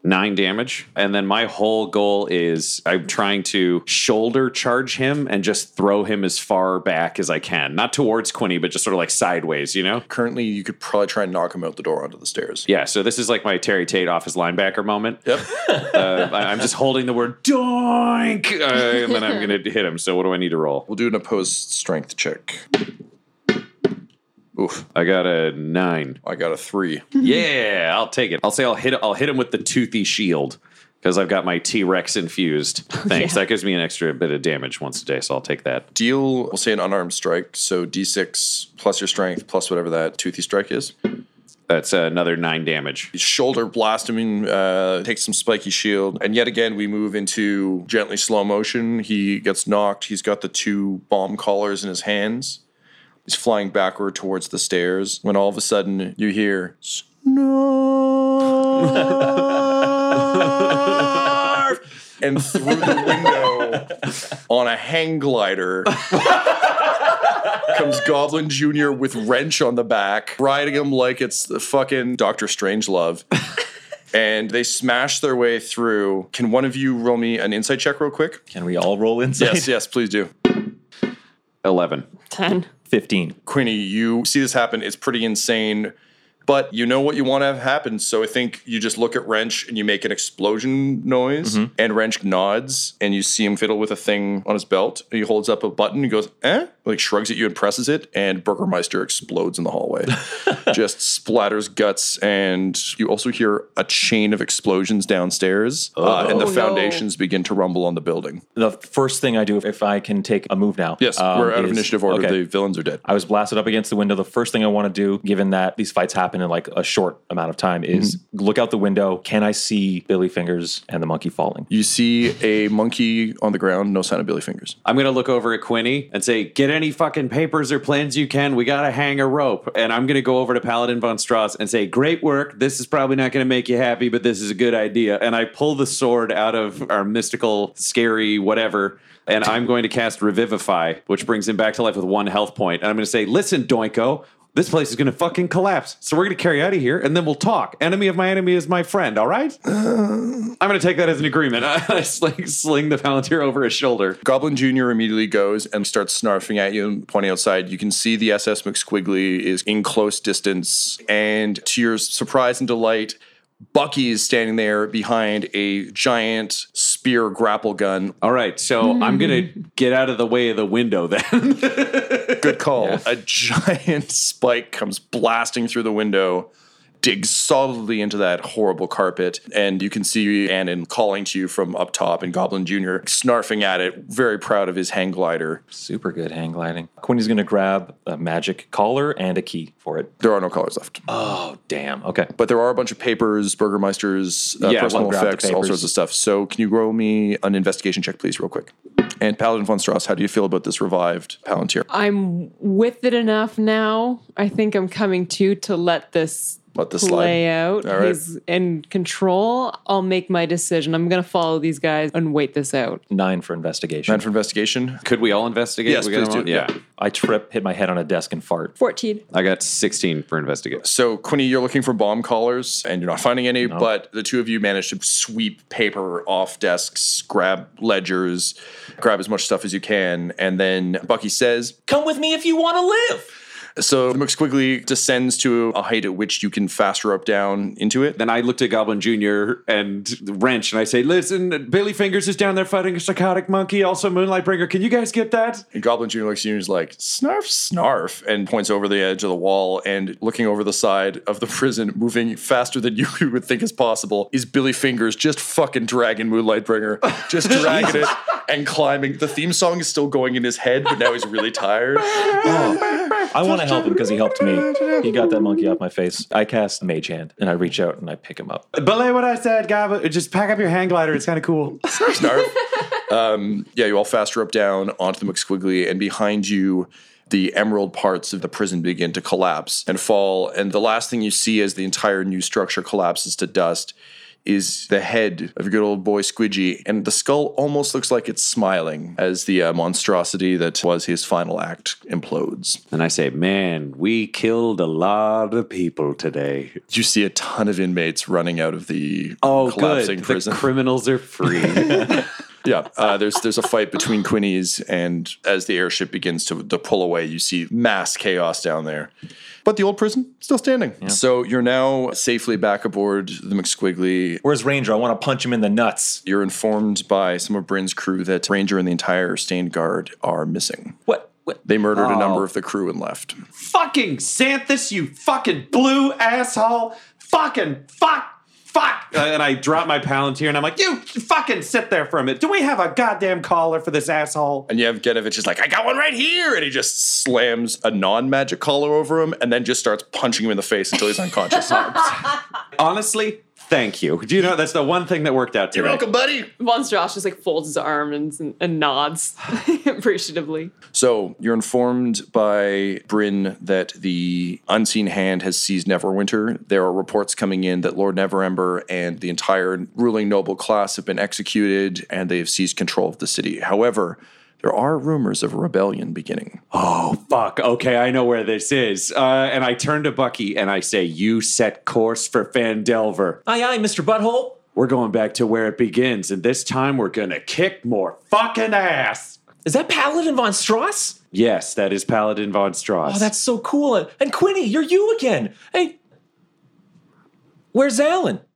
nine damage. And then my whole goal is I'm trying to shoulder charge him and just throw him as far back as I can. Not towards Quinny, but just sort of like sideways, you know? Currently, you could probably try and knock him out the door onto the stairs. Yeah, so this is like my Terry Tate Office Linebacker moment. Yep. Uh, I- I'm just holding the word doink, uh, and then I'm going to hit him. So what do I need to roll? we'll do an opposed strength check. Oof. I got a nine. I got a three. Yeah, I'll take it. I'll say I'll hit. I'll hit him with the toothy shield because I've got my T Rex infused. Thanks. That gives me an extra bit of damage once a day, so I'll take that. Deal, we'll say an unarmed strike. So d6 plus your strength plus whatever that toothy strike is. That's another nine damage. shoulder blast him in, uh, takes some spiky shield. And yet again, we move into gently slow motion. He gets knocked. He's got the two bomb collars in his hands. He's flying backward towards the stairs when all of a sudden you hear snarf and through the window on a hang glider comes Goblin Jr. with wrench on the back, riding him like it's the fucking Doctor Strangelove. and they smash their way through. Can one of you roll me an insight check real quick? Can we all roll inside? Yes, yes, please do. Eleven. 10. 15. Quinny, you see this happen. It's pretty insane. But you know what you want to have happen. So I think you just look at Wrench and you make an explosion noise. And Wrench nods and you see him fiddle with a thing on his belt. He holds up a button and goes, eh? Like shrugs at you and presses it. And Burgermeister explodes in the hallway. just splatters guts. And you also hear a chain of explosions downstairs. Uh, and the Oh, no. foundations begin to rumble on the building. The first thing I do, if I can take a move now. Yes, um, we're out of initiative order. okay. The villains are dead. I was blasted up against the window. The first thing I want to do, given that these fights happen in like a short amount of time, is Mm-hmm. look out the window. Can I see Billy Fingers and the monkey falling? You see a monkey on the ground, no sign of Billy Fingers. I'm gonna look over at Quinny and say, "Get any fucking papers or plans you can. We gotta hang a rope." And I'm gonna go over to Paladin von Strauss and say, "Great work. This is probably not gonna make you happy, but this is a good idea." And I pull the sword out of our mystical, scary whatever. And I'm going to cast Revivify, which brings him back to life with one health point. And I'm going to say, listen, Doinko, this place is going to fucking collapse. So we're going to carry out of here and then we'll talk. Enemy of my enemy is my friend, all right? I'm going to take that as an agreement. I sling, sling the Palantir over his shoulder. Goblin Jr. immediately goes and starts snarfing at you and pointing outside. You can see the SS McSquiggly is in close distance. And to your surprise and delight, Bucky is standing there behind a giant spear grapple gun. All right, so I'm gonna get out of the way of the window then. Good call. A giant spike comes blasting through the window, digs solidly into that horrible carpet, and you can see Annan calling to you from up top and Goblin Jr. snarfing at it, very proud of his hang glider. Super good hang gliding. Quinny's going to grab a magic collar and a key for it. There are no colors left. Oh, damn. Okay. But there are a bunch of papers, Burgermeister's uh, Yeah, personal I'll grab the effects, all sorts of stuff. So can you roll me an investigation check, please, real quick? And Paladin von Strauss, how do you feel about this revived Palantir? I'm with it enough now. I think I'm coming to to let this Let this play slide. out. All right. He's in control. I'll make my decision. I'm going to follow these guys and wait this out. Nine for investigation. Nine for investigation. Could we all investigate? Yes, We please do. all? Yeah. I trip, hit my head on a desk, and fart. 14. I got 16 for investigate. So, Quinny, you're looking for bomb collars and you're not finding any, but the two of you managed to sweep paper off desks, grab ledgers, grab as much stuff as you can. And then Bucky says, Come with me if you want to live. So the McSquiggly descends to a height at which you can fast rope down into it. Then I looked at Goblin Jr. and Wrench and I say, listen, Billy Fingers is down there fighting a psychotic monkey, also Moonlight Bringer. Can you guys get that? And Goblin Jr. looks at you and is like, snarf, snarf, and points over the edge of the wall and looking over the side of the prison, moving faster than you would think is possible, is Billy Fingers just fucking dragging Moonlight Bringer, just dragging it and climbing. The theme song is still going in his head, but now he's really tired. Oh. I want to help him because he helped me. He got that monkey off my face. I cast Mage Hand and I reach out and I pick him up. Belay what I said, Gava. Just pack up your hang glider. It's kind of cool. Snarf. um, yeah, you all fast rope down onto the McSquiggly, and behind you, the emerald parts of the prison begin to collapse and fall. And the last thing you see as the entire new structure collapses to dust is the head of good old boy Squidgy, and the skull almost looks like it's smiling as the uh, monstrosity that was his final act implodes. And I say, man, we killed a lot of people today. You see a ton of inmates running out of the Oh, collapsing good. prison. The criminals are free. Yeah, uh, there's there's a fight between Quinnies, and as the airship begins to, to pull away, you see mass chaos down there. But the old prison still standing. So you're now safely back aboard the McSquiggly. Where's Ranger? I want to punch him in the nuts. You're informed by some of Bryn's crew that Ranger and the entire stained guard are missing. What? what? They murdered a Oh. number of the crew and left. fucking Xanthus, you fucking blue asshole. Fucking fuck. Fuck! Uh, and I drop my palantir and I'm like, you fucking sit there for a minute. Do we have a goddamn collar for this asshole? And you have Yevgenovich is like, I got one right here. And he just slams a non magic collar over him and then just starts punching him in the face until he's unconscious. Honestly, thank you. Do you know that's the one thing that worked out today? You're welcome, buddy. Von Strauss just like folds his arm and, and nods appreciatively. So you're informed by Bryn that the unseen hand has seized Neverwinter. There are reports coming in that Lord Neverember and the entire ruling noble class have been executed and they have seized control of the city. However, there are rumors of rebellion beginning. Oh, fuck. Okay, I know where this is. Uh, and I turn to Bucky and I say, You set course for Phandelver. Aye, aye, Mr. Butthole. We're going back to where it begins, and this time we're gonna kick more fucking ass. Is that Paladin von Strauss? Yes, that is Paladin von Strauss. Oh, that's so cool. And, and Quinny, you're you again. Hey, where's Alan?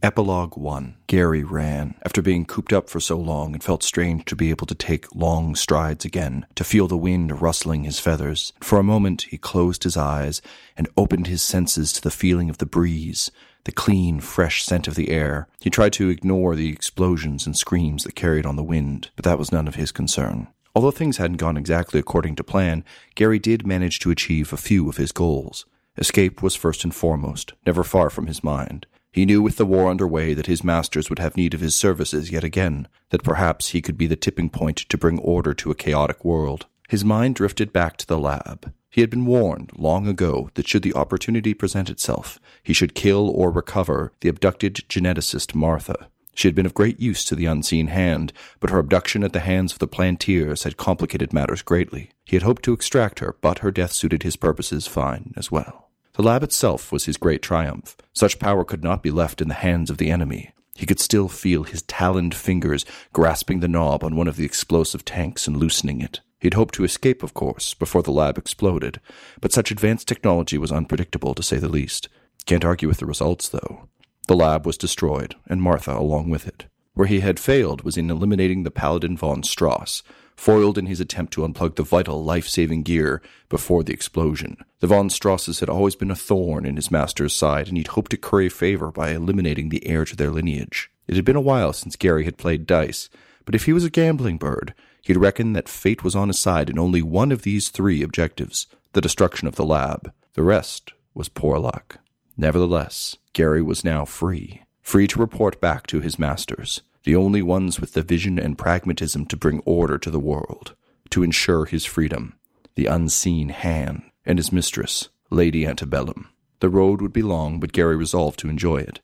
Epilogue 1 Gary ran. After being cooped up for so long, it felt strange to be able to take long strides again, to feel the wind rustling his feathers. For a moment, he closed his eyes and opened his senses to the feeling of the breeze, the clean, fresh scent of the air. He tried to ignore the explosions and screams that carried on the wind, but that was none of his concern. Although things hadn't gone exactly according to plan, Gary did manage to achieve a few of his goals. Escape was first and foremost, never far from his mind. He knew with the war underway that his masters would have need of his services yet again, that perhaps he could be the tipping point to bring order to a chaotic world. His mind drifted back to the lab. He had been warned long ago that should the opportunity present itself, he should kill or recover the abducted geneticist Martha. She had been of great use to the unseen hand, but her abduction at the hands of the Plantiers had complicated matters greatly. He had hoped to extract her, but her death suited his purposes fine as well. The lab itself was his great triumph. Such power could not be left in the hands of the enemy. He could still feel his taloned fingers grasping the knob on one of the explosive tanks and loosening it. He'd hoped to escape, of course, before the lab exploded, but such advanced technology was unpredictable, to say the least. Can't argue with the results, though. The lab was destroyed, and Martha along with it. Where he had failed was in eliminating the Paladin von Strauss, foiled in his attempt to unplug the vital life saving gear before the explosion. The von Strausses had always been a thorn in his master's side, and he'd hoped to curry favor by eliminating the heir to their lineage. It had been a while since Gary had played dice, but if he was a gambling bird, he'd reckoned that fate was on his side in only one of these three objectives the destruction of the lab. The rest was poor luck. Nevertheless, Gary was now free, free to report back to his masters, the only ones with the vision and pragmatism to bring order to the world, to ensure his freedom, the unseen hand, and his mistress, Lady Antebellum. The road would be long, but Gary resolved to enjoy it.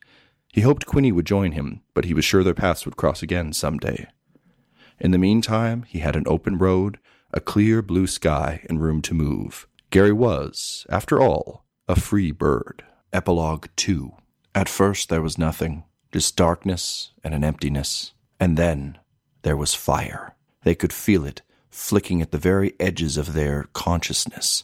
He hoped Quinny would join him, but he was sure their paths would cross again some day. In the meantime, he had an open road, a clear blue sky, and room to move. Gary was, after all, a free bird. Epilogue 2. At first, there was nothing, just darkness and an emptiness. And then there was fire. They could feel it flicking at the very edges of their consciousness.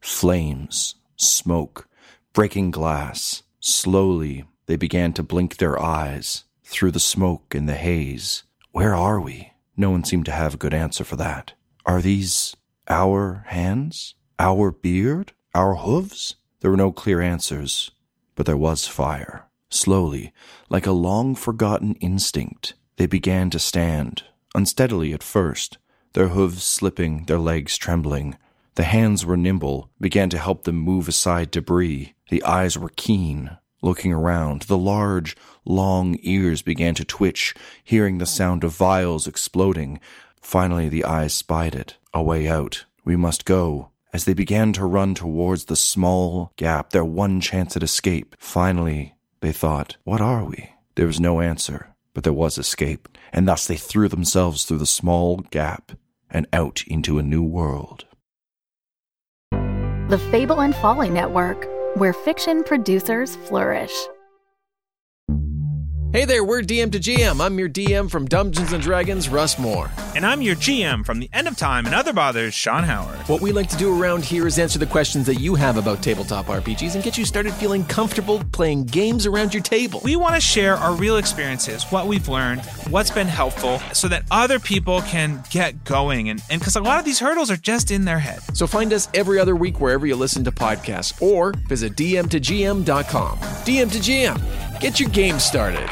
Flames, smoke, breaking glass. Slowly, they began to blink their eyes through the smoke and the haze. Where are we? No one seemed to have a good answer for that. Are these our hands? Our beard? Our hooves? There were no clear answers, but there was fire. Slowly, like a long forgotten instinct, they began to stand, unsteadily at first, their hooves slipping, their legs trembling. The hands were nimble, began to help them move aside debris. The eyes were keen, looking around. The large, long ears began to twitch, hearing the sound of vials exploding. Finally, the eyes spied it. A way out. We must go. As they began to run towards the small gap, their one chance at escape, finally, they thought, What are we? There was no answer, but there was escape, and thus they threw themselves through the small gap and out into a new world. The Fable and Folly Network, where fiction producers flourish. Hey there, we're DM to GM. I'm your DM from Dungeons and Dragons, Russ Moore. And I'm your GM from The End of Time and Other Bothers, Sean Howard. What we like to do around here is answer the questions that you have about tabletop RPGs and get you started feeling comfortable playing games around your table. We want to share our real experiences, what we've learned, what's been helpful, so that other people can get going. And because a lot of these hurdles are just in their head. So find us every other week wherever you listen to podcasts or visit dm2gm.com. DM to GM, get your game started.